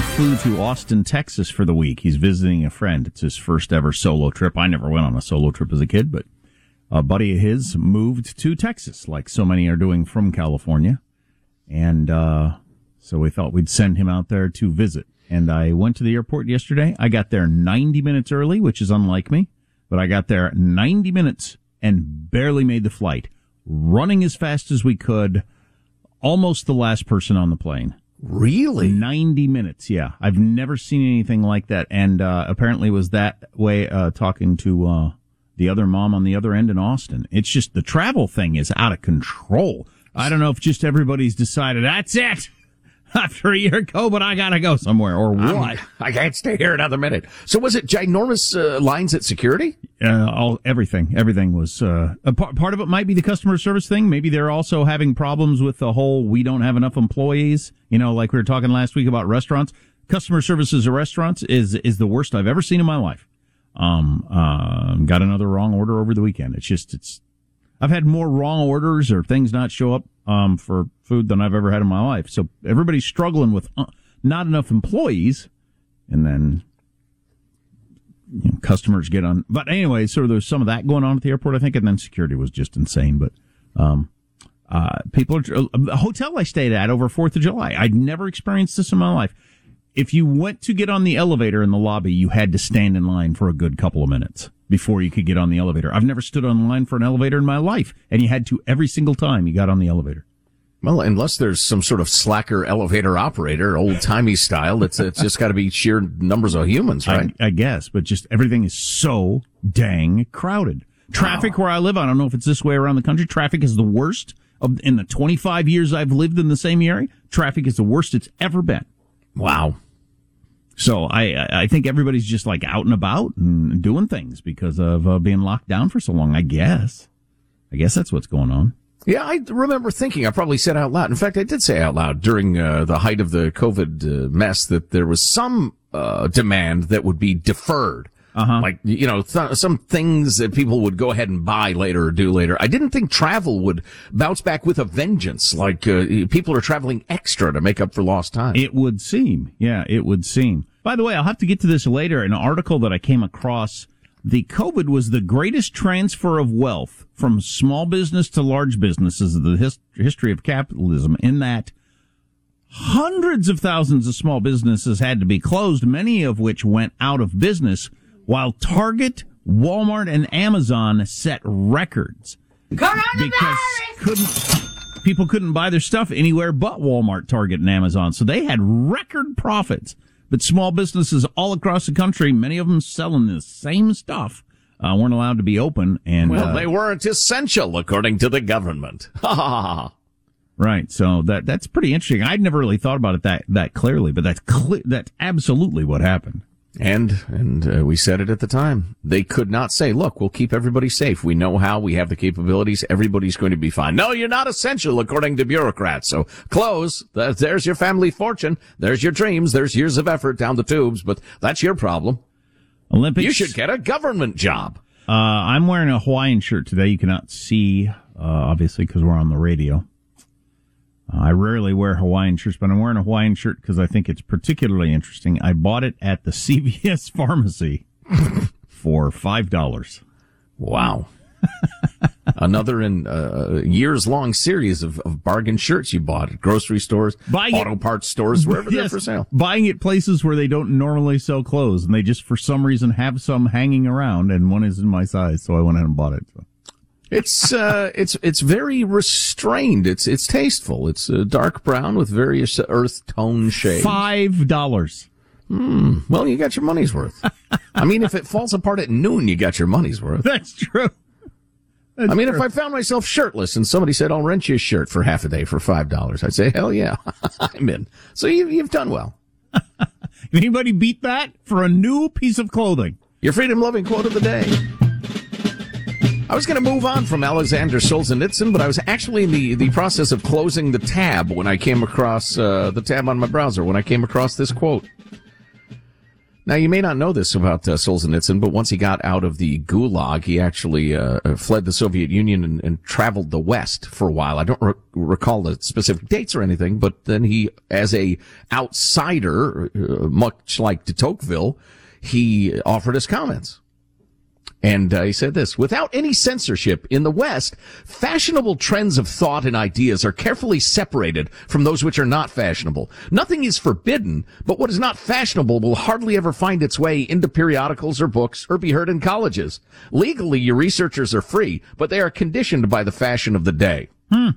Flew to Austin, Texas for the week. He's visiting a friend. It's his first ever solo trip. I never went on a solo trip as a kid, but a buddy of his moved to Texas, like so many are doing from California. And uh, so we thought we'd send him out there to visit. And I went to the airport yesterday. I got there 90 minutes early, which is unlike me, but I got there 90 minutes and barely made the flight, running as fast as we could, almost the last person on the plane. Really? 90 minutes, yeah. I've never seen anything like that. And uh, apparently was that way uh, talking to uh, the other mom on the other end in Austin. It's just the travel thing is out of control. I don't know if just everybody's decided that's it after a year ago, but I got to go somewhere or what. I'm- I can't stay here another minute. So was it ginormous uh, lines at security? Uh, all everything, everything was. Uh, a part, part of it might be the customer service thing. Maybe they're also having problems with the whole we don't have enough employees. You know, like we were talking last week about restaurants. Customer services at restaurants is is the worst I've ever seen in my life. Um, uh, got another wrong order over the weekend. It's just it's. I've had more wrong orders or things not show up um, for food than I've ever had in my life. So everybody's struggling with uh, not enough employees, and then you know, customers get on. But anyway, so there's some of that going on at the airport, I think, and then security was just insane. But um, uh, people are the hotel I stayed at over Fourth of July. I'd never experienced this in my life. If you went to get on the elevator in the lobby, you had to stand in line for a good couple of minutes before you could get on the elevator. I've never stood on line for an elevator in my life, and you had to every single time you got on the elevator. Well, unless there's some sort of slacker elevator operator, old timey style, it's, it's just got to be sheer numbers of humans, right? I, I guess, but just everything is so dang crowded. Traffic where I live, I don't know if it's this way around the country. Traffic is the worst of in the 25 years I've lived in the same area. Traffic is the worst it's ever been. wow. So I I think everybody's just like out and about and doing things because of uh, being locked down for so long. I guess. I guess that's what's going on. Yeah, I remember thinking, I probably said out loud. In fact, I did say out loud during uh, the height of the COVID uh, mess that there was some uh, demand that would be deferred. Uh-huh. Like, you know, th- some things that people would go ahead and buy later or do later. I didn't think travel would bounce back with a vengeance. Like, uh, people are traveling extra to make up for lost time. It would seem. Yeah, it would seem. By the way, I'll have to get to this later. An article that I came across. The COVID was the greatest transfer of wealth from small business to large businesses in the his- history of capitalism in that hundreds of thousands of small businesses had to be closed, many of which went out of business, while Target, Walmart, and Amazon set records because couldn't people couldn't buy their stuff anywhere but Walmart, Target, and Amazon. So they had record profits. But small businesses all across the country, many of them selling the same stuff, uh, weren't allowed to be open. And well, uh, they weren't essential according to the government. Right, so that that's pretty interesting. I'd never really thought about it that that clearly, but that's cle- that's absolutely what happened. And and uh, we said it at the time. They could not say, "Look, we'll keep everybody safe. We know how. We have the capabilities. Everybody's going to be fine." No, you're not essential according to bureaucrats. So close. There's your family fortune. There's your dreams. There's years of effort down the tubes. But that's your problem. Olympics. You should get a government job. Uh, I'm wearing a Hawaiian shirt today. You cannot see, uh, obviously, because we're on the radio. Uh, I rarely wear Hawaiian shirts, but I'm wearing a Hawaiian shirt because I think it's particularly interesting. I bought it at the CVS pharmacy for five dollars. Wow. Another in uh, years long series of, of bargain shirts you bought at grocery stores, Buying it- auto parts stores, wherever they're for sale. Buying at places where they don't normally sell clothes, and they just for some reason have some hanging around, and one is in my size, so I went ahead and bought it. So. It's uh, it's it's very restrained. It's it's tasteful. It's uh, dark brown with various earth tone shades. Five dollars. Well, you got your money's worth. I mean, if it falls apart at noon, you got your money's worth. That's true. I mean, if I found myself shirtless and somebody said, "I'll rent you a shirt for half a day for five dollars," I'd say, "Hell yeah, I'm in." So you, you've done well. anybody beat that for a new piece of clothing? Your freedom loving quote of the day. I was going to move on from Alexander Solzhenitsyn, but I was actually in the, the process of closing the tab when I came across uh, the tab on my browser when I came across this quote. Now, you may not know this about uh, Solzhenitsyn, but once he got out of the Gulag, he actually uh, uh, fled the Soviet Union and, and, traveled the West for a while. I don't re- recall the specific dates or anything, but then he, as a outsider, uh, much like de Tocqueville, he offered his comments. And uh, he said this, without any censorship in the West, fashionable trends of thought and ideas are carefully separated from those which are not fashionable. Nothing is forbidden, but what is not fashionable will hardly ever find its way into periodicals or books or be heard in colleges. Legally, your researchers are free, but they are conditioned by the fashion of the day. Hmm.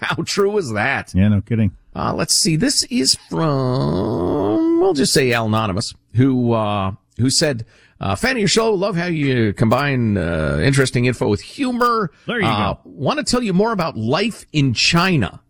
How true is that? Yeah, no kidding. Uh, let's see. This is from, we'll just say Anonymous, who, uh, who said, uh, fan of your show. Love how you combine uh, interesting info with humor. There you uh, go. Want to tell you more about life in China.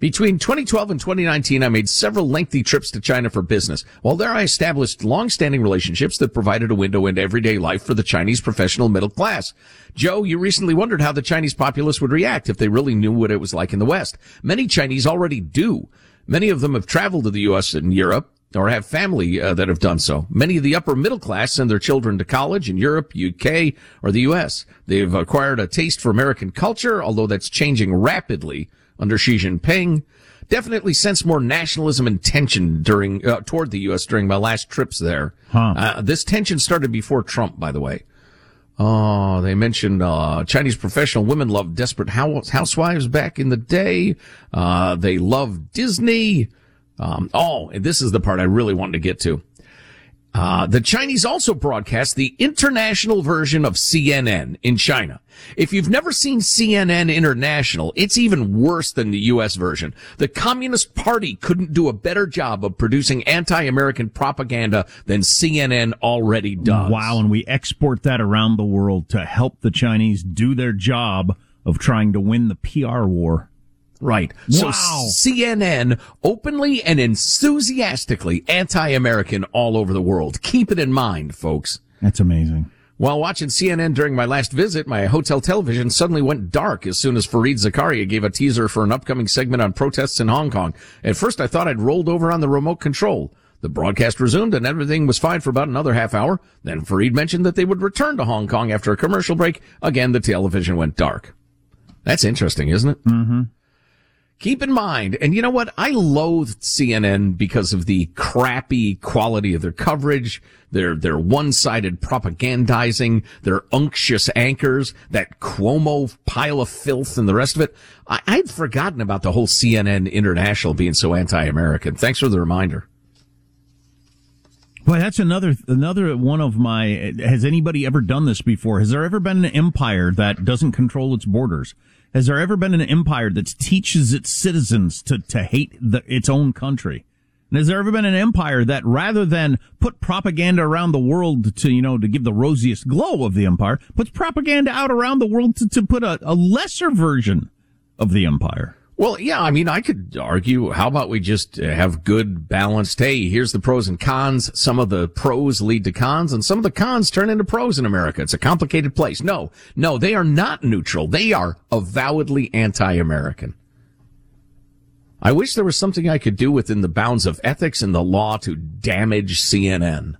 Between 2012 and 2019, I made several lengthy trips to China for business. While there, I established long-standing relationships that provided a window into everyday life for the Chinese professional middle class. Joe, you recently wondered how the Chinese populace would react if they really knew what it was like in the West. Many Chinese already do. Many of them have traveled to the U.S. and Europe or have family uh, that have done so. Many of the upper middle class send their children to college in Europe, UK, or the US. They've acquired a taste for American culture, although that's changing rapidly under Xi Jinping. Definitely sense more nationalism and tension during uh, toward the U.S. during my last trips there. Huh. Uh, this tension started before Trump, by the way. Oh, they mentioned uh, Chinese professional women love desperate housewives back in the day. Uh, they love Disney. Um, oh, this is the part I really wanted to get to. Uh, the Chinese also broadcast the international version of CNN in China. If you've never seen CNN International, it's even worse than the U.S. version. The Communist Party couldn't do a better job of producing anti-American propaganda than CNN already does. Wow, and we export that around the world to help the Chinese do their job of trying to win the PR war. Right. Wow. So CNN openly and enthusiastically anti-American all over the world. Keep it in mind, folks. That's amazing. While watching CNN during my last visit, my hotel television suddenly went dark as soon as Fareed Zakaria gave a teaser for an upcoming segment on protests in Hong Kong. At first, I thought I'd rolled over on the remote control. The broadcast resumed and everything was fine for about another half hour. Then Fareed mentioned that they would return to Hong Kong after a commercial break. Again, the television went dark. That's interesting, isn't it? Mm-hmm. Keep in mind, and you know what? I loathed CNN because of the crappy quality of their coverage, their, their one-sided propagandizing, their unctuous anchors, that Cuomo pile of filth and the rest of it. I, I'd forgotten about the whole CNN International being so anti-American. Thanks for the reminder. Boy, that's another another one of my. Has anybody ever done this before? Has there ever been an empire that doesn't control its borders? Has there ever been an empire that teaches its citizens to, to hate the, its own country? And has there ever been an empire that rather than put propaganda around the world to, you know, to give the rosiest glow of the empire, puts propaganda out around the world to, to put a, a lesser version of the empire? Well, yeah, I mean, I could argue, how about we just have good balanced, hey, here's the pros and cons. Some of the pros lead to cons and some of the cons turn into pros in America. It's a complicated place. No, no, they are not neutral. They are avowedly anti-American. I wish there was something I could do within the bounds of ethics and the law to damage CNN.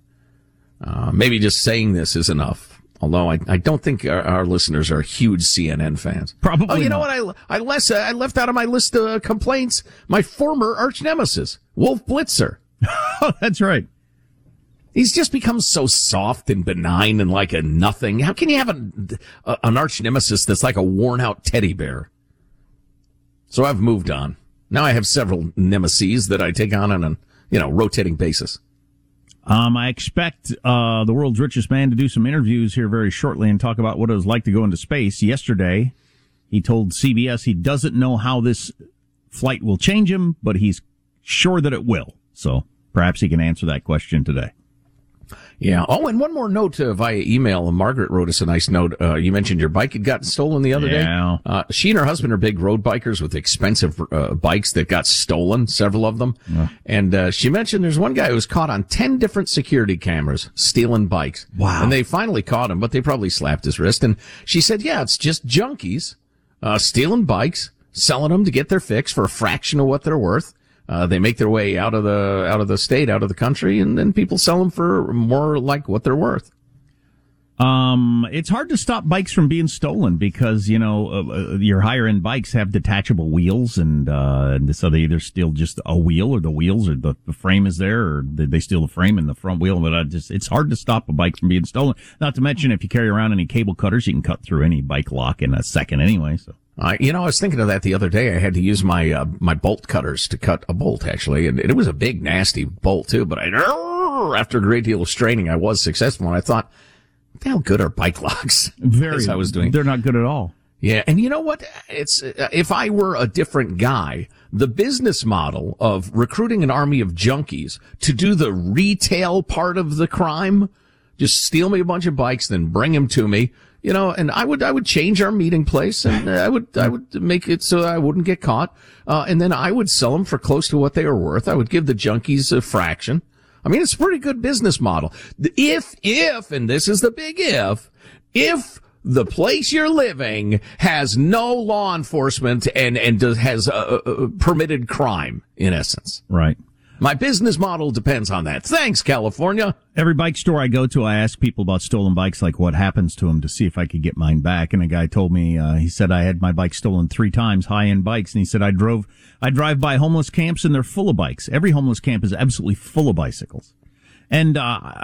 Uh, maybe just saying this is enough. Although I, I don't think our, our, listeners are huge CNN fans. Probably. Oh, you not. know what? I I left I left out of my list of complaints my former arch nemesis, Wolf Blitzer. oh, that's right. He's just become so soft and benign and like a nothing. How can you have a, a, an arch nemesis that's like a worn out teddy bear? So I've moved on. Now I have several nemesis that I take on on a you know rotating basis. Um, I expect uh, the world's richest man to do some interviews here very shortly and talk about what it was like to go into space. Yesterday, he told CBS he doesn't know how this flight will change him, but he's sure that it will. So perhaps he can answer that question today. Yeah. Oh, and one more note uh, via email. Margaret wrote us a nice note. Uh, you mentioned your bike had gotten stolen the other Yeah. day. Uh, she and her husband are big road bikers with expensive uh, bikes that got stolen, several of them. And uh, she mentioned there's one guy who was caught on 10 different security cameras stealing bikes. Wow. And they finally caught him, but they probably slapped his wrist. And she said, yeah, it's just junkies uh, stealing bikes, selling them to get their fix for a fraction of what they're worth. Uh, they make their way out of the out of the state, out of the country, and then people sell them for more like what they're worth. Um, it's hard to stop bikes from being stolen because you know uh, uh, your higher end bikes have detachable wheels, and uh, so they either steal just a wheel or the wheels or the, the frame is there, or they, they steal the frame and the front wheel. But I just it's hard to stop a bike from being stolen. Not to mention if you carry around any cable cutters, you can cut through any bike lock in a second anyway. So. I, you know, I was thinking of that the other day. I had to use my uh, my bolt cutters to cut a bolt actually, and it was a big nasty bolt too. But I, after a great deal of straining, I was successful. And I thought, how good are bike locks? Very, I was doing. They're not good at all. Yeah, and you know what? It's uh, if I were a different guy, the business model of recruiting an army of junkies to do the retail part of the crime, just steal me a bunch of bikes, then bring them to me, you know, and I would I would change our meeting place, and I would I would make it so I wouldn't get caught, uh, and then I would sell them for close to what they were worth. I would give the junkies a fraction. I mean, it's a pretty good business model. If if, and this is the big if, if the place you're living has no law enforcement and and does, has uh, uh, permitted crime in essence. Right. My business model depends on that. Thanks, California. Every bike store I go to, I ask people about stolen bikes, like what happens to them to see if I could get mine back. And a guy told me, uh, he said I had my bike stolen three times, high end bikes. And he said I drove, I drive by homeless camps and they're full of bikes. Every homeless camp is absolutely full of bicycles. And, uh,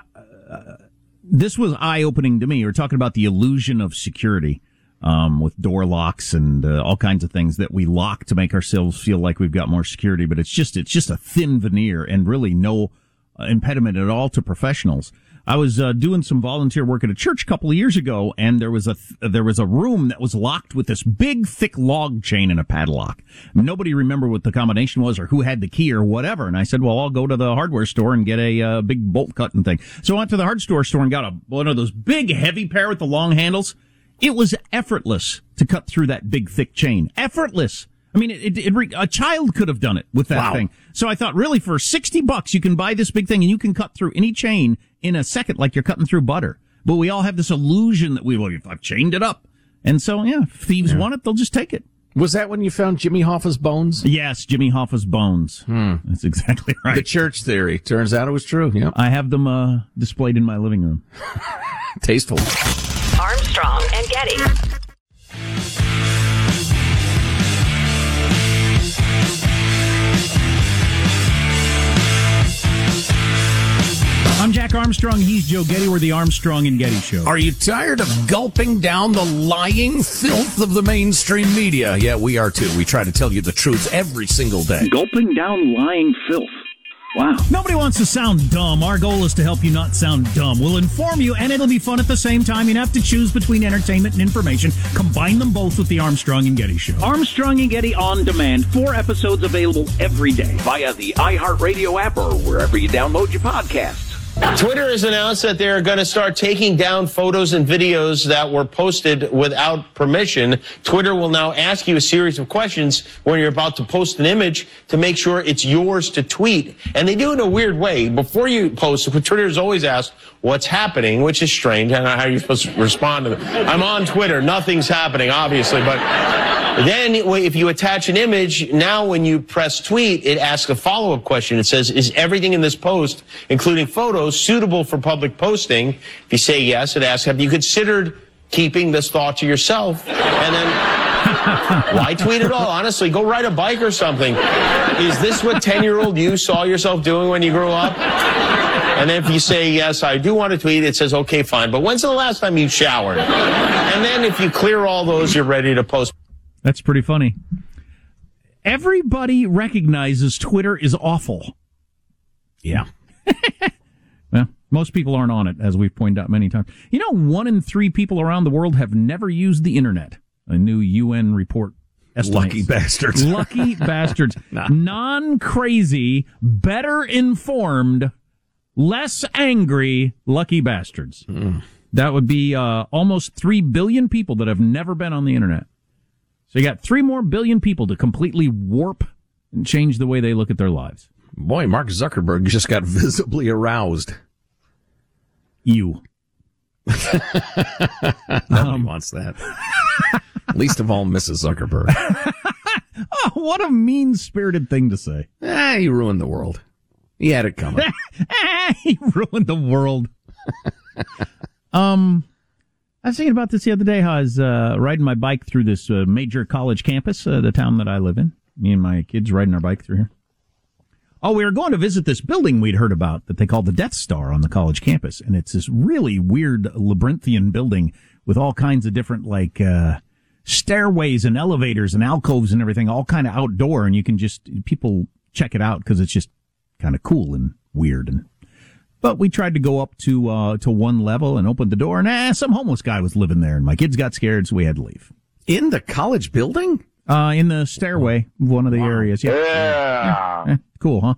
this was eye opening to me. We're talking about the illusion of security. Um, with door locks and uh, all kinds of things that we lock to make ourselves feel like we've got more security, but it's just it's just a thin veneer and really no uh, impediment at all to professionals. I was uh, doing some volunteer work at a church a couple of years ago, and there was a th- there was a room that was locked with this big, thick log chain and a padlock. Nobody remembered what the combination was or who had the key or whatever. And I said, "Well, I'll go to the hardware store and get a uh, big bolt cutting thing." So I went to the hardware store and got a one of those big, heavy pair with the long handles. It was effortless to cut through that big, thick chain. Effortless. I mean, it, it, it, a child could have done it with that Wow. thing. So I thought, really, for 60 bucks, you can buy this big thing and you can cut through any chain in a second like you're cutting through butter. But we all have this illusion that we, well, if I've chained it up. And so, yeah, if thieves want it, they'll just take it. Was that when you found Jimmy Hoffa's bones? Yes, Jimmy Hoffa's bones. That's exactly right. The church theory. Turns out it was true. Yeah. I have them uh, displayed in my living room. Tasteful. Armstrong and Getty. I'm Jack Armstrong. He's Joe Getty. We're the Armstrong and Getty Show. Are you tired of gulping down the lying filth of the mainstream media? Yeah, we are too. We try to tell you the truth every single day. Gulping down lying filth. Wow. Nobody wants to sound dumb. Our goal is to help you not sound dumb. We'll inform you, and it'll be fun at the same time. You have to choose between entertainment and information. Combine them both with the Armstrong and Getty Show. Armstrong and Getty on demand. Four episodes available every day via the iHeartRadio app or wherever you download your podcasts. Twitter has announced that they're going to start taking down photos and videos that were posted without permission. Twitter will now ask you a series of questions when you're about to post an image to make sure it's yours to tweet. And they do it in a weird way. Before you post, Twitter is always asked what's happening, which is strange. I don't know how you're supposed to respond to that. I'm on Twitter. Nothing's happening, obviously, but then if you attach an image, now when you press tweet, it asks a follow-up question. It says, is everything in this post, including photos, suitable for public posting? If you say yes, it asks, have you considered keeping this thought to yourself? And then why tweet at all? Honestly, go ride a bike or something. Is this what 10-year-old you saw yourself doing when you grew up? And if you say, yes, I do want to tweet, it says, okay, fine. But when's the last time you showered? And then if you clear all those, you're ready to post. That's pretty funny. Everybody recognizes Twitter is awful. Yeah. Well, most people aren't on it, as we've pointed out many times. You know, one in three people around the world have never used the internet. A new UN report estimates. Lucky bastards. Lucky bastards. Non crazy, better informed less angry lucky bastards. That would be uh, almost 3 billion people that have never been on the internet. So you got 3 more billion people to completely warp and change the way they look at their lives. Boy, Mark Zuckerberg just got visibly aroused. You. Nobody wants that. Least of all, Mrs. Zuckerberg. Oh, what a mean spirited thing to say. ah, he ruined the world. He had it coming. he ruined the world. um, I was thinking about this the other day. How I was uh, riding my bike through this uh, major college campus, uh, the town that I live in. Me and my kids riding our bike through here. Oh, we were going to visit this building we'd heard about that they call the Death Star on the college campus, and it's this really weird labyrinthian building with all kinds of different like uh, stairways and elevators and alcoves and everything, all kind of outdoor, and you can just people check it out because it's just kind of cool and weird and but we tried to go up to uh, to one level and opened the door, and ah, some homeless guy was living there, and my kids got scared, so we had to leave. In the college building? Uh, in the stairway, one of the areas. Yeah, yeah. Eh, cool, huh?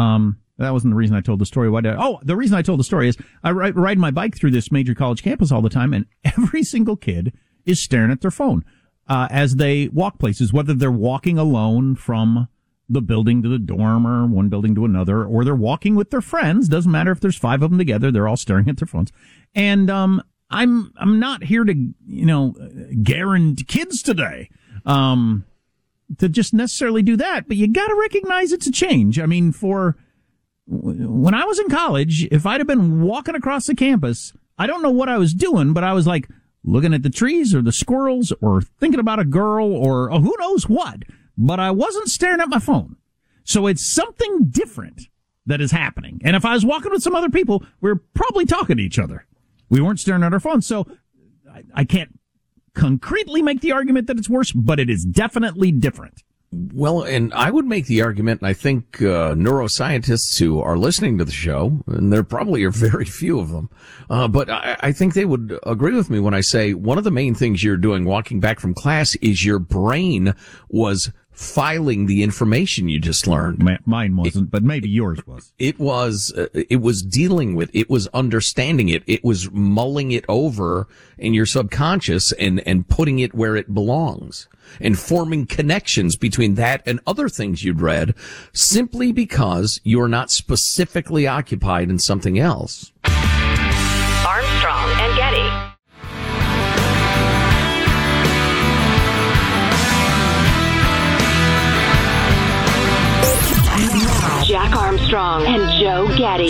Um, that wasn't the reason I told the story. Why did I, oh, the reason I told the story is I ride, ride my bike through this major college campus all the time, and every single kid is staring at their phone uh, as they walk places, whether they're walking alone from the building to the dorm or one building to another, or they're walking with their friends. Doesn't matter if there's five of them together; they're all staring at their phones. And um, I'm I'm not here to you know guarantee kids today um, to just necessarily do that, but you got to recognize it's a change. I mean, for when I was in college, if I'd have been walking across the campus, I don't know what I was doing, but I was like looking at the trees or the squirrels or thinking about a girl or oh, who knows what. But I wasn't staring at my phone. So it's something different that is happening. And if I was walking with some other people, we are probably talking to each other. We weren't staring at our phones. So I, I can't concretely make the argument that it's worse, but it is definitely different. Well, and I would make the argument, and I think uh, neuroscientists who are listening to the show, and there probably are very few of them, uh, but I, I think they would agree with me when I say one of the main things you're doing walking back from class is your brain was filing the information you just learned. Mine wasn't, but maybe yours was. It was, uh, it was dealing with, it was understanding it, it was mulling it over in your subconscious and, and putting it where it belongs and forming connections between that and other things you'd read simply because you're not specifically occupied in something else. Jack Armstrong and Joe Getty.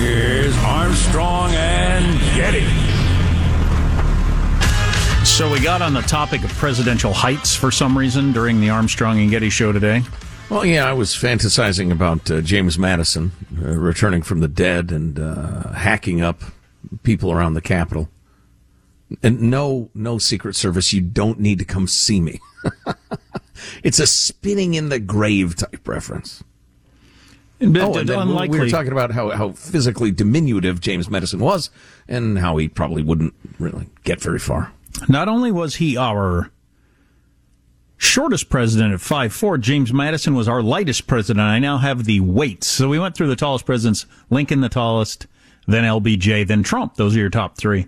Here's Armstrong and Getty. So we got on the topic of presidential heights for some reason during the Armstrong and Getty show today. Well, yeah, I was fantasizing about uh, James Madison uh, returning from the dead and uh, hacking up people around the Capitol. And no, no Secret Service, you don't need to come see me. it's a spinning in the grave type reference. And, Oh, and we were talking about how, how physically diminutive James Madison was and how he probably wouldn't really get very far. Not only was he our shortest president at 5'4, James Madison was our lightest president. I now have the weights. So we went through the tallest presidents Lincoln, the tallest, then LBJ, then Trump. Those are your top three.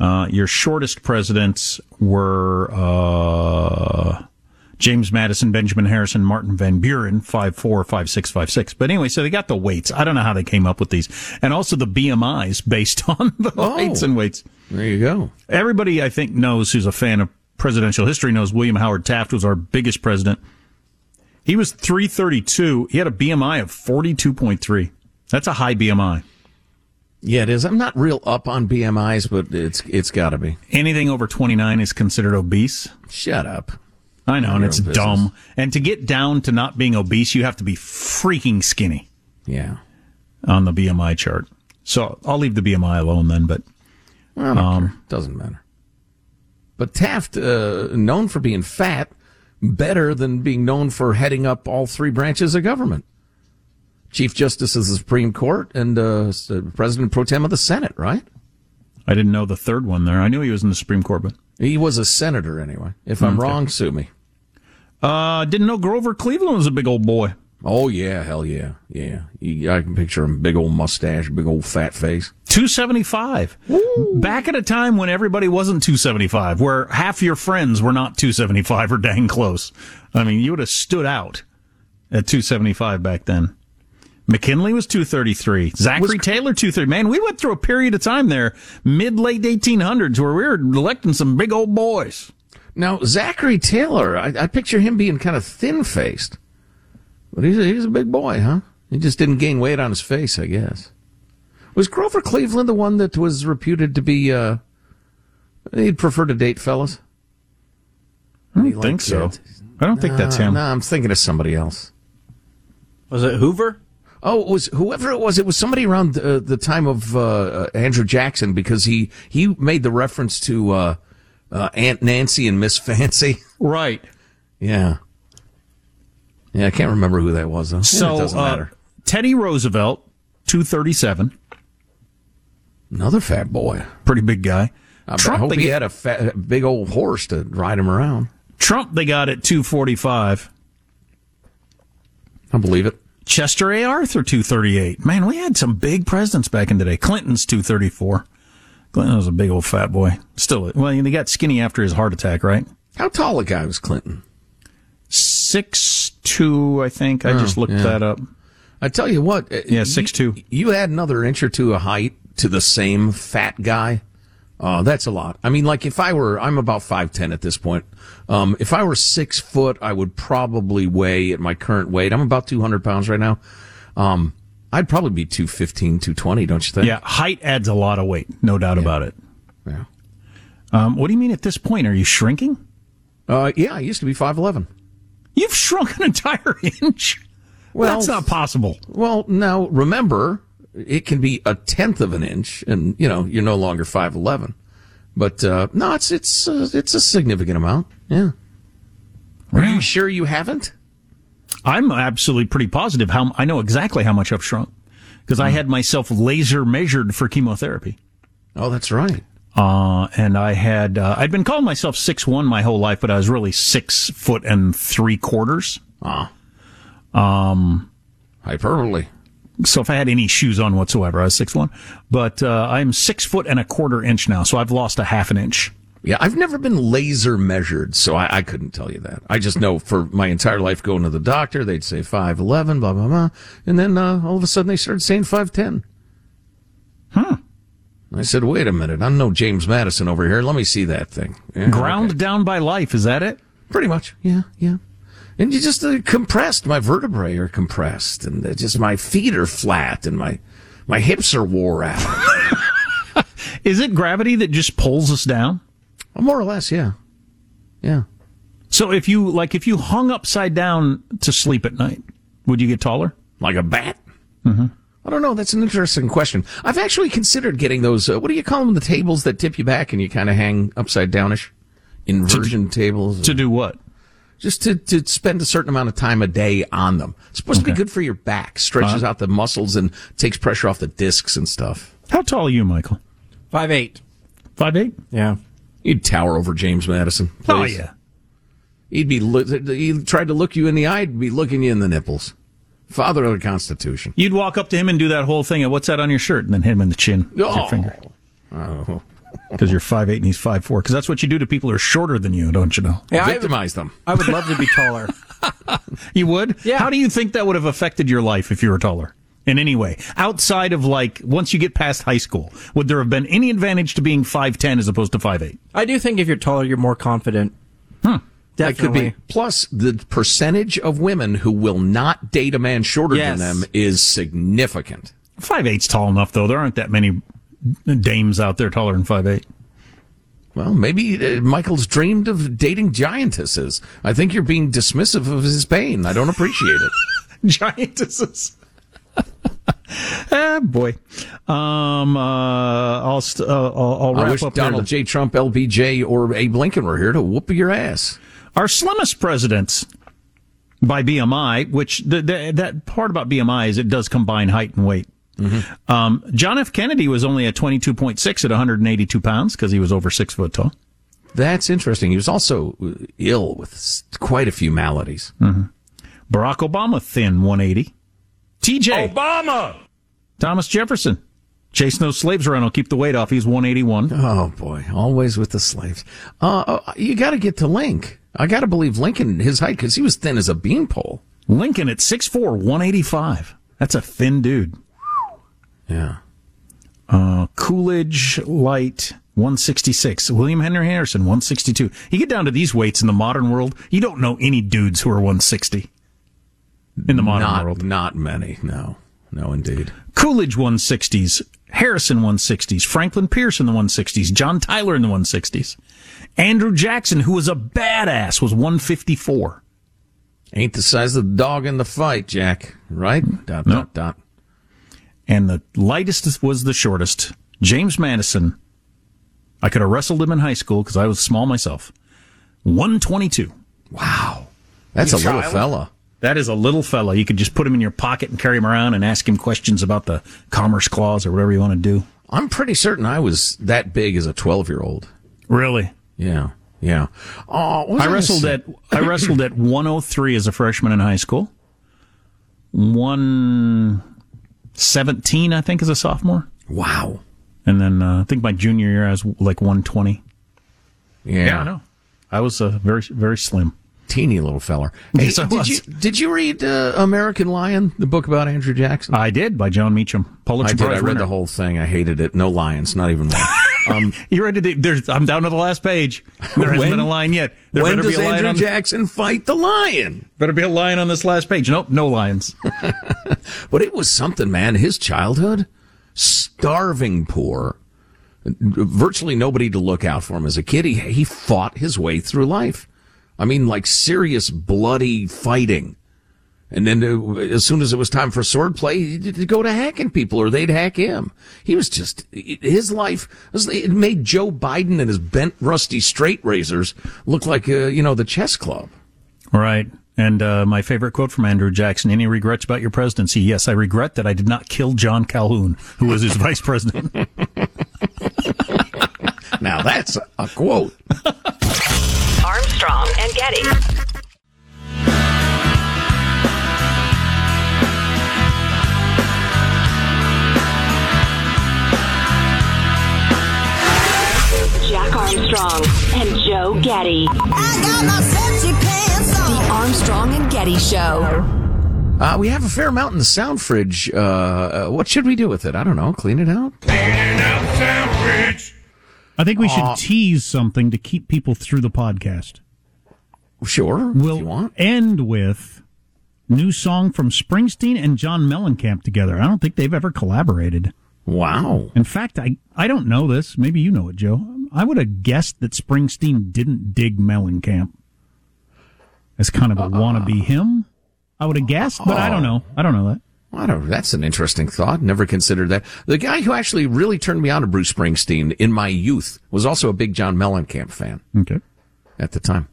Uh, your shortest presidents were uh, James Madison, Benjamin Harrison, Martin Van Buren, 5'4, 5'6, 5'6. But anyway, so they got the weights. I don't know how they came up with these. And also the BMIs based on the Oh. heights and weights. There you go. Everybody, I think, knows who's a fan of presidential history knows William Howard Taft was our biggest president. He was 332. He had a BMI of 42.3. That's a high BMI. Yeah, it is. I'm not real up on BMIs, but it's it's got to be. Anything over 29 is considered obese. Shut up. I know, and it's business. dumb. And to get down to not being obese, you have to be freaking skinny Yeah. on the BMI chart. So I'll leave the BMI alone then, but Um. Doesn't matter. But Taft, uh, known for being fat, better than being known for heading up all three branches of government. Chief Justice of the Supreme Court and uh, uh, President pro tem of the Senate, right? I didn't know the third one there. I knew he was in the Supreme Court, but He was a senator anyway. If I'm Okay. wrong, sue me. uh, didn't know Grover Cleveland was a big old boy. Oh yeah, hell yeah, yeah. You, I can picture him, big old mustache, big old fat face. 275. Back at a time when everybody wasn't 275, where half your friends were not 275 or dang close. I mean, you would have stood out at 275 back then. McKinley was 233. Zachary Taylor 230. Man, we went through a period of time there, mid late 1800s, where we were electing some big old boys. Now Zachary Taylor, I, I picture him being kind of thin faced, but he's a, he's a big boy, huh? He just didn't gain weight on his face, I guess. Was Grover Cleveland the one that was reputed to be? uh He'd prefer to date fellas. I don't He think so. it. I don't think that's him. No, I'm thinking of somebody else. Was it Hoover? Oh, it was whoever it was. It was somebody around uh, the time of uh, uh, Andrew Jackson because he he made the reference to uh, uh, Aunt Nancy and Miss Fancy. Right. Yeah, yeah. I can't remember who that was though. So, it doesn't uh, matter. Teddy Roosevelt, 237. Another fat boy. Pretty big guy. I, bet- I Trump, hope he get- had a fat, big old horse to ride him around. Trump, they got at 245. I believe it. Chester A. Arthur, 238. Man, we had some big presidents back in the day. Clinton's 234. Clinton was a big old fat boy. Still, well, he got skinny after his heart attack, right? How tall a guy was Clinton? Six two, I think. I oh, just looked yeah. that up. I tell you what. Yeah, you- 6'2". You add another inch or two of height to the same fat guy. Uh, that's a lot. I mean, like if I were, I'm about 5'10 at this point. Um, if I were six foot, I would probably weigh at my current weight. I'm about 200 pounds right now. Um, I'd probably be 215, 220, don't you think? Yeah, height adds a lot of weight, no doubt about it. Yeah. Um, what do you mean at this point? Are you shrinking? Uh, yeah, I used to be 5'11. You've shrunk an entire inch. Well, That's not possible. Well, now remember, it can be a tenth of an inch, and you know you're no longer five eleven. But uh, no, it's it's uh, it's a significant amount. Yeah. Are you sure you haven't? I'm absolutely pretty positive. How I know exactly how much I've shrunk because I had myself laser measured for chemotherapy. Oh, that's right. Uh, and I had, uh, I'd been calling myself six one my whole life, but I was really six foot and three quarters. Ah, Um, hyperbole. So if I had any shoes on whatsoever, I was six one. But uh, I'm six foot and a quarter inch now, so I've lost a half an inch. Yeah, I've never been laser measured, so I, I couldn't tell you that. I just know for my entire life going to the doctor, they'd say five eleven, blah blah blah, and then uh, all of a sudden they started saying five ten. Huh. I said, wait a minute, I'm no James Madison over here. Let me see that thing. Yeah, Ground okay. down by life, is that it? Pretty much. Yeah, yeah. And you just uh, compressed. My vertebrae are compressed, and just my feet are flat, and my my hips are wore out. Is it gravity that just pulls us down? More or less, yeah, yeah. So if you like, if you hung upside down to sleep at night, would you get taller? Like a bat. Mm-hmm. I don't know. That's an interesting question. I've actually considered getting those. Uh, what do you call them? The tables that tip you back and you kind of hang upside downish. Inversion tables. To do what? Just to, to spend a certain amount of time a day on them. It's supposed to be good for your back, stretches uh-huh. out the muscles and takes pressure off the discs and stuff. How tall are you, Michael? Five eight. Five eight. Yeah. You'd tower over James Madison. Oh yeah. He'd be, look- he tried to look you in the eye, he'd be looking you in the nipples. Father of the Constitution. You'd walk up to him and do that whole thing of what's that on your shirt, and then hit him in the chin with your Oh. finger Oh. Because you're five eight and he's five four. Because that's what you do to people who are shorter than you, don't you know? Yeah, I would, Victimize them. I would love to be taller. You would? Yeah. How do you think that would have affected your life if you were taller? In any way, outside of like once you get past high school, would there have been any advantage to being five ten as opposed to five eight? I do think if you're taller, you're more confident. Hmm. Huh. That could be. Plus, the percentage of women who will not date a man shorter Yes. than them is significant. Five eight's tall enough though. There aren't that many dames out there taller than five eight. Well, maybe uh, Michael's dreamed of dating giantesses. I think you're being dismissive of his pain. I don't appreciate it. giantesses. ah, boy. Um, uh, I'll, st- uh, I'll, I'll wrap I wish. Donald J. Trump, LBJ, or Abe Lincoln were here to whoop your ass. Our slimmest presidents by BMI, which the, the, that part about BMI is it does combine height and weight. Um, John F. Kennedy was only at 22.6 at 182 pounds because he was over six foot tall. That's interesting. He was also uh, ill with quite a few maladies. Barack Obama, thin 180. TJ. Obama! Thomas Jefferson. Chase no slaves around. I'll keep the weight off. He's 181. Oh boy, always with the slaves. Uh, uh, you got to get to Link. I got to believe Lincoln his height because he was thin as a beanpole. Lincoln at 6'4", 185. That's a thin dude. Yeah. Uh, Coolidge Light, 166. William Henry Harrison, 162. You get down to these weights in the modern world, you don't know any dudes who are 160 in the modern not, world. Not many. No. No, indeed. Coolidge 160s, Harrison 160s, Franklin Pierce in the 160s, John Tyler in the 160s. Andrew Jackson, who was a badass, was 154. Ain't the size of the dog in the fight, Jack. Right? Dot, No. dot, dot. And the lightest was the shortest. James Madison. I could have wrestled him in high school because I was small myself. 122. Wow. That's a You little child? fella. That is a little fella. You could just put him in your pocket and carry him around and ask him questions about the Commerce Clause or whatever you want to do. I'm pretty certain I was that big as a 12 year old. Really? Yeah. Yeah. Oh, I wrestled say? at I wrestled at 103 as a freshman in high school. 117 I think as a sophomore. Wow. And then uh, I think my junior year I was like 120. Yeah. I know. I was uh, very very slim. Teeny little feller. Hey, Yes, I did was. you did you read uh, American Lion, the book about Andrew Jackson? I did by Jon Meacham. Pulitzer I did. I read winner. the whole thing. I hated it. No lions, not even one. Um, You read it? There's, I'm down to the last page. There hasn't When- been a line yet. There when does be a line Andrew on. Jackson fight the lion? better be a lion on this last page. Nope, no lions. But it was something, man. His childhood, starving poor, virtually nobody to look out for him as a kid. He he fought his way through life. I mean, like serious bloody fighting. And then uh, as soon as it was time for swordplay, he'd go to hacking people or they'd hack him. He was just, his life, it made Joe Biden and his bent rusty straight razors look like, uh, you know, the chess club. Right. And uh, my favorite quote from Andrew Jackson: "Any regrets about your presidency? Yes, I regret that I did not kill John Calhoun, who was his vice president." Now that's a quote. Armstrong and Getty. Jack Armstrong and Joe Getty. The Armstrong and Getty Show. Uh, we have a fair amount in the sound fridge. Uh, uh, what should we do with it? I don't know. Clean it out? I think we should tease something to keep people through the podcast. Sure. We'll you want. end with new song from Springsteen and John Mellencamp together. I don't think they've ever collaborated. Wow. In fact, I I don't know this. Maybe you know it, Joe. I would have guessed that Springsteen didn't dig Mellencamp as kind of a uh-uh. wannabe him. I would have guessed, but I don't uh-huh. know. I don't know that. I don't. That's an interesting thought. Never considered that. The guy who actually really turned me on to Bruce Springsteen in my youth was also a big John Mellencamp fan Okay. at the time.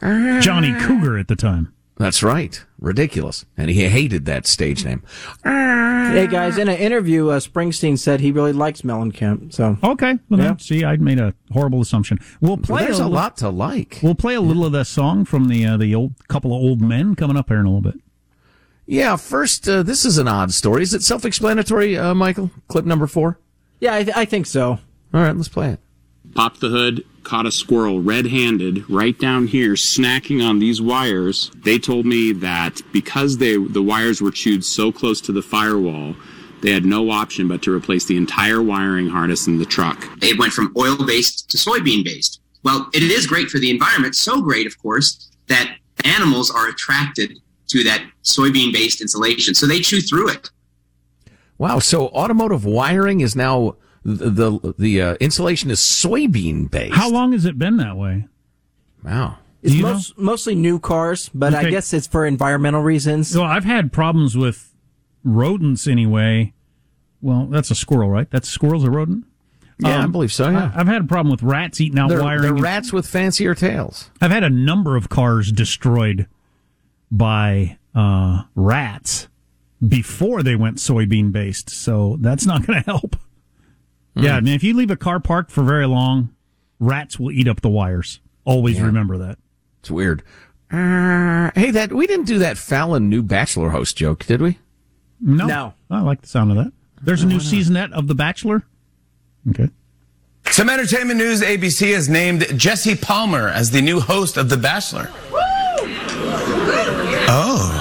Johnny Cougar at the time. That's right. Ridiculous. And he hated that stage name. Hey guys, in an interview, uh, Springsteen said he really likes Mellencamp. So Okay. Well, Yeah. then, see, I made a horrible assumption. We'll But play there's a li- lot to like. We'll play a little of that song from the uh, the old couple of old men coming up here in a little bit. Yeah. First, uh, this is an odd story. Is it self-explanatory, uh, Michael? Clip number four. yeah, I, th- I think so. All right. Let's play it. Pop the hood, caught a squirrel red handed right down here, snacking on these wires. They told me that because they the wires were chewed so close to the firewall, they had no option but to replace the entire wiring harness in the truck. It went from oil based to soybean based. Well, it is great for the environment, so great, of course, that animals are attracted to that soybean based insulation. So they chew through it. Wow. So automotive wiring is now the the, the uh, insulation is soybean based. How long has it been that way? Wow. It's Do you know? most, mostly new cars, but I guess it's for environmental reasons. Well, I've had problems with rodents anyway. Well, that's a squirrel, right? That's squirrel's a rodent. Yeah, I Um, believe so. Yeah. I- I've had a problem with rats eating out They're, wiring. they're rats with fancier tails. I've had a number of cars destroyed by uh, rats before they went soybean based, so that's not going to help. Yeah, I mean, if you leave a car parked for very long, rats will eat up the wires. Always remember that. It's weird. Uh, hey, that we didn't do that Fallon new Bachelor host joke, did we? No. No. I like the sound of that. There's a new seasonette of The Bachelor. Okay. Some entertainment news ABC has named Jesse Palmer as the new host of The Bachelor. Oh.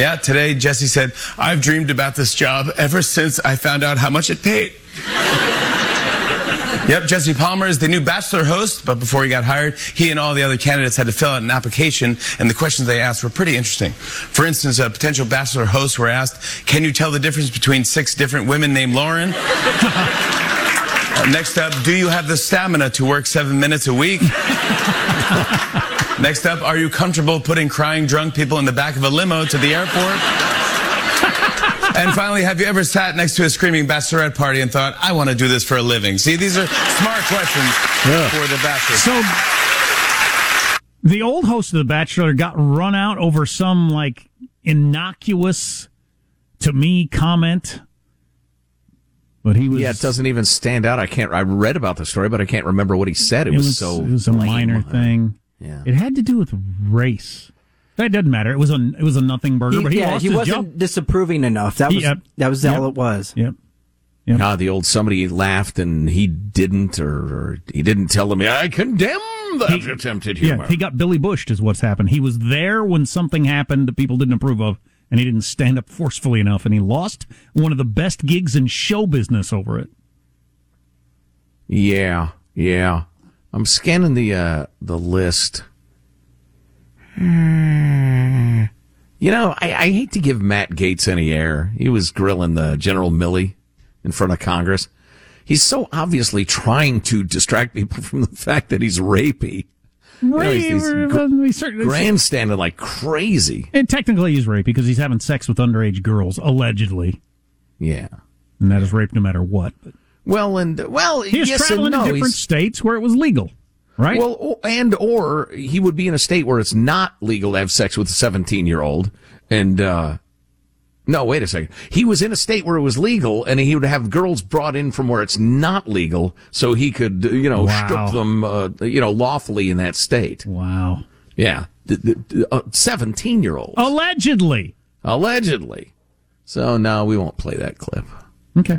Yeah, today Jesse said, I've dreamed about this job ever since I found out how much it paid. Yep, Jesse Palmer is the new Bachelor host, but before he got hired, he and all the other candidates had to fill out an application, and the questions they asked were pretty interesting. For instance, a potential Bachelor hosts were asked, Can you tell the difference between six different women named Lauren? Next up, do you have the stamina to work seven minutes a week? Next up, are you comfortable putting crying drunk people in the back of a limo to the airport? and finally, have you ever sat next to a screaming bachelorette party and thought, I want to do this for a living? See, these are smart questions for the bachelor. So the old host of The Bachelor got run out over some like innocuous to me comment. But he was Yeah, it doesn't even stand out. I can't. I read about the story, but I can't remember what he said. It, was, so. it was a lame. minor thing. Yeah. It had to do with race. That doesn't matter. It was a it was a nothing burger, He, but he yeah, lost he his wasn't job. disapproving enough. That was Yep. that was Yep. all it was. Yep. Ah, the old somebody laughed and he didn't, or, or he didn't tell them. I condemn that attempted humor. Yeah, he got Billy Bushed, is what's happened. He was there when something happened that people didn't approve of, and he didn't stand up forcefully enough, and he lost one of the best gigs in show business over it. Yeah, yeah. I'm scanning the uh, the list. Hmm. You know, I, I hate to give Matt Gaetz any air. He was grilling the General Milley in front of Congress. He's so obviously trying to distract people from the fact that he's rapey. know, he's- he's gr- He certainly- Grandstanding like crazy. And technically, he's rape because he's having sex with underage girls, allegedly, Yeah. and that is rape no matter what. But Well, and well, he was yes traveling and no. to different He's- states where it was legal, right? Well, and or he would be in a state where it's not legal to have sex with a 17 year old. And, uh, no, wait a second. He was in a state where it was legal and he would have girls brought in from where it's not legal so he could, uh, you know, Wow. strip them, uh, you know, lawfully in that state. wow. Yeah. 17 year old. Allegedly. Allegedly. So, no, we won't play that clip. Okay.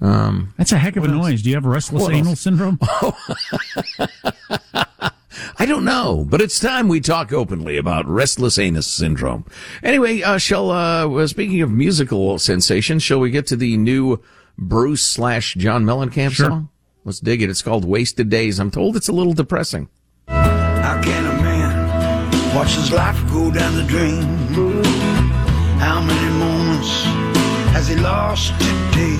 Um, That's a heck of a noise. Do you have restless What anal else? syndrome? I don't know, but it's time we talk openly about restless anus syndrome. Anyway, uh, shall, uh, speaking of musical sensations, shall we get to the new Bruce slash John Mellencamp Sure. song? Let's dig it. It's called Wasted Days. I'm told it's a little depressing. How can a man watch his life go down the drain? How many moments has he lost today?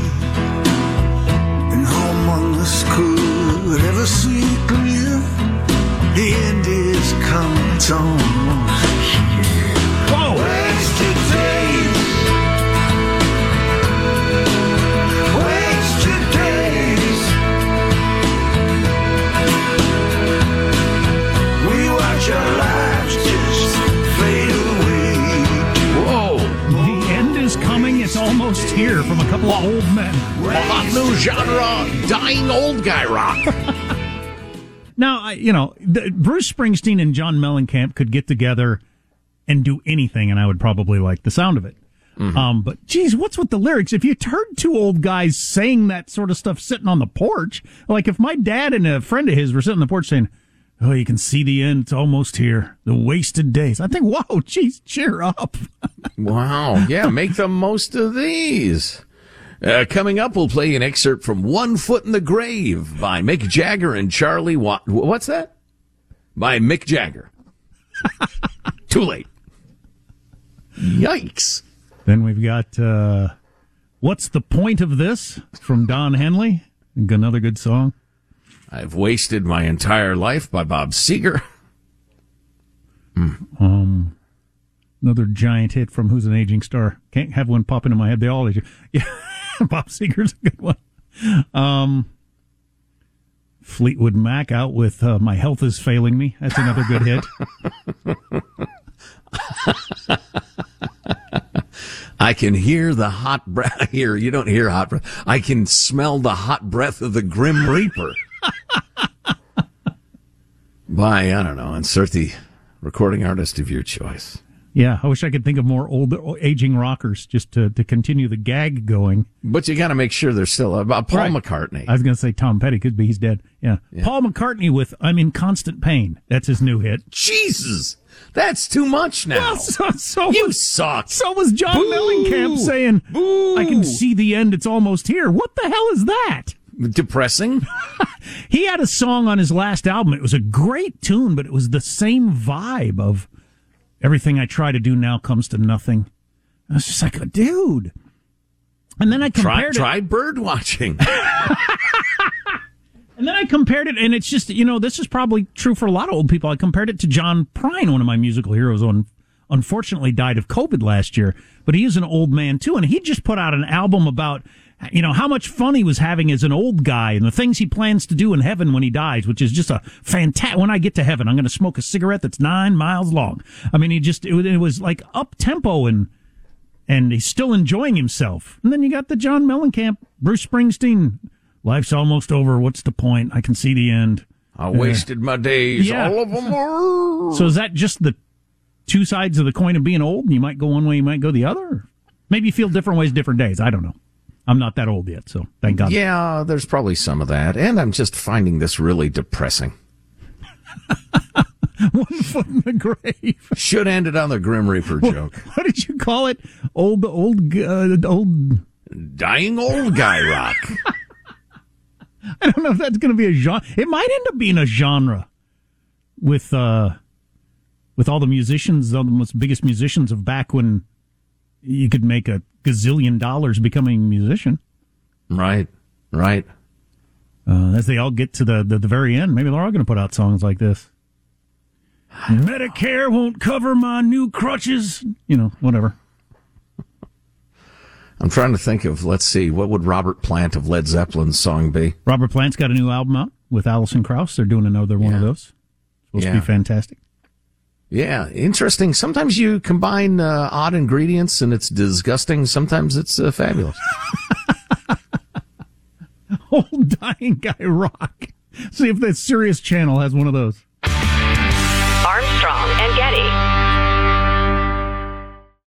And how among could ever see clear? The end is coming, it's here from a couple of old men. A hot new genre, dying old guy rock. Now, I, you know, the, Bruce Springsteen and John Mellencamp could get together and do anything, and I would probably like the sound of it. Um, but geez, what's with the lyrics? If you heard two old guys saying that sort of stuff sitting on the porch, like if my dad and a friend of his were sitting on the porch saying, "Oh, you can see the end; it's almost here. The wasted days." I think, wow, geez, cheer up. Wow. Yeah, make the most of these. Uh, coming up, we'll play an excerpt from One Foot in the Grave by Mick Jagger and Charlie Watt. What's that? By Mick Jagger. Too late. Yikes. Then we've got uh, "What's the point of this?" from Don Henley. Another good song. I've wasted my entire life by Bob Seger. Um, another giant hit from Who's an Aging Star. Can't have one pop into my head. They all age. Yeah, Bob Seger's a good one. Um, Fleetwood Mac out with uh, My Health is Failing Me. That's another good hit. I can hear the hot breath. Here, you don't hear hot breath. I can smell the hot breath of the Grim Reaper. By, I don't know, insert the recording artist of your choice. Yeah, I wish I could think of more old aging rockers just to, to continue the gag going. But you got to make sure they're still about Paul Right. McCartney. I was going to say Tom Petty could be. He's dead. Yeah. Paul McCartney with "I'm in Constant Pain." That's his new hit. Jesus, that's too much now. Well, so, so you was, suck. So was John Boo! Mellencamp saying, "I can see the end. It's almost here." What the hell is that? Depressing. He had a song on his last album. It was a great tune, but it was the same vibe of everything I try to do now comes to nothing. I was just like, dude. And then I Try, compared it. try bird watching. And then I compared it, and it's just, you know, this is probably true for a lot of old people. I compared it to John Prine, one of my musical heroes, on unfortunately died of COVID last year, but he is an old man too, and he just put out an album about, you know, how much fun he was having as an old guy and the things he plans to do in heaven when he dies, which is just a fantastic. When I get to heaven, I'm going to smoke a cigarette that's nine miles long. I mean, he just, it, was- it was like up tempo and, and he's still enjoying himself. And then you got the John Mellencamp, Bruce Springsteen. Life's almost over. What's the point? I can see the end. I wasted my days. Yeah. All of them were. So is that just the two sides of the coin of being old? You might go one way, you might go the other. Maybe you feel different ways, different days. I don't know. I'm not that old yet, so thank God. Yeah, there's probably some of that. And I'm just finding this really depressing. one foot in the grave. Should end it on the Grim Reaper joke. What did you call it? Old, old, uh, old. Dying old guy rock. I don't know if that's going to be a genre. It might end up being a genre with uh, with all the musicians, all the most biggest musicians of back when you could make a gazillion dollars becoming a musician. Right, right. Uh, as they all get to the, the, the very end, maybe they're all going to put out songs like this. Medicare won't cover my new crutches. You know, whatever. I'm trying to think of, let's see, what would Robert Plant of Led Zeppelin's song be? Robert Plant's got a new album out with Alison Krauss. They're doing another one of those. Supposed to be fantastic. Yeah, interesting. Sometimes you combine uh, odd ingredients and it's disgusting. Sometimes it's uh, fabulous. Old dying guy rock. See if the Sirius Channel has one of those. Armstrong and Getty.